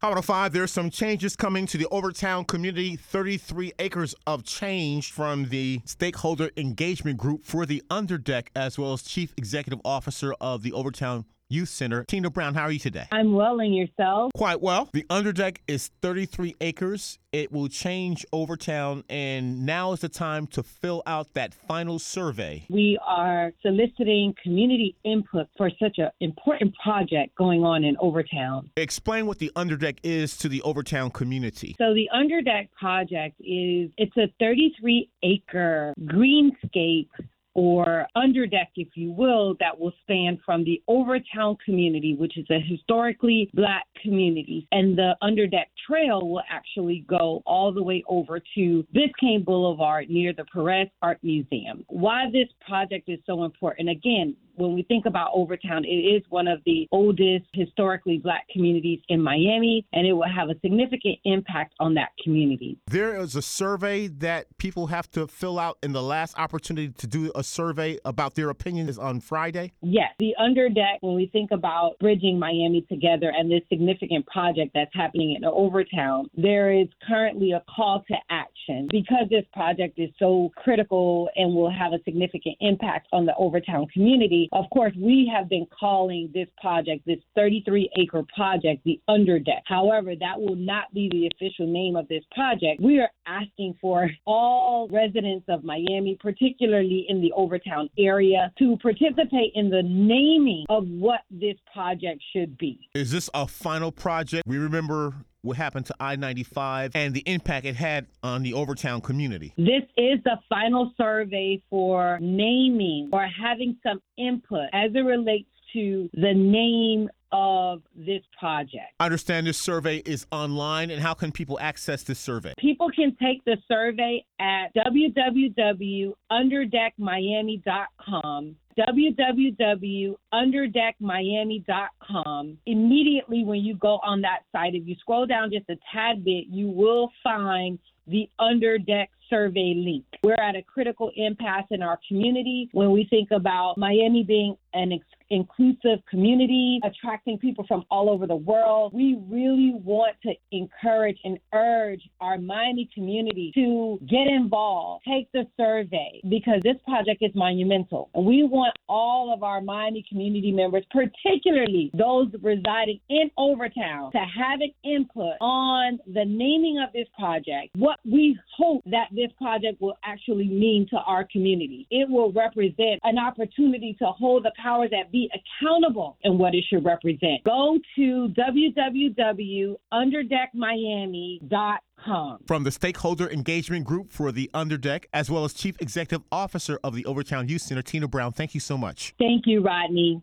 Hot 105, there's some changes coming to the Overtown community. 33 acres of change from the stakeholder engagement group for the Underdeck, as well as Chief Executive Officer of the Overtown Youth Center. Tina Brown, how are you today? I'm well, and yourself? Quite well. The underdeck is 33 acres. It will change Overtown, and now is the time to fill out that final survey. We are soliciting community input for such an important project going on in Overtown. Explain what the underdeck is to the Overtown community. So the underdeck project is it's a 33 acre greenscape or underdeck, if you will, that will span from the Overtown community, which is a historically black community, and the underdeck trail will actually go all the way over to Biscayne Boulevard near the Perez Art Museum. Why this project is so important, again, when we think about Overtown, it is one of the oldest historically black communities in Miami, and it will have a significant impact on that community. There is a survey that people have to fill out, and the last opportunity to do a survey about their opinion is on Friday? Yes. The underdeck, when we think about bridging Miami together and this significant project that's happening in Overtown, there is currently a call to action. Because this project is so critical and will have a significant impact on the Overtown community, of course, we have been calling this project, this 33 acre project, the Underdeck. However, that will not be the official name of this project. We are asking for all residents of Miami, particularly in the Overtown area, to participate in the naming of what this project should be. Is this a final project? We remember what happened to I 95 and the impact it had on the Overtown community. This is the final survey for naming or having some input as it relates to the name of this project. I understand this survey is online, and how can people access this survey? People can take the survey at www.underdeckmiami.com www.underdeckmiami.com. Immediately when you go on that site, if you scroll down just a tad bit, you will find the Underdeck survey link. We're at a critical impasse in our community when we think about Miami being an ex- inclusive community, attracting people from all over the world. We really want to encourage and urge our Miami community to get involved, take the survey, because this project is monumental. And we want all of our Miami community members, particularly those residing in Overtown, to have an input on the naming of this project, what we hope that this project will actually mean to our community. It will represent an opportunity to hold the powers that be accountable in what it should represent. Go to www.underdeckmiami.com. From the Stakeholder Engagement Group for the Underdeck, as well as Chief Executive Officer of the Overtown Youth Center, Tina Brown, thank you so much. Thank you, Rodney.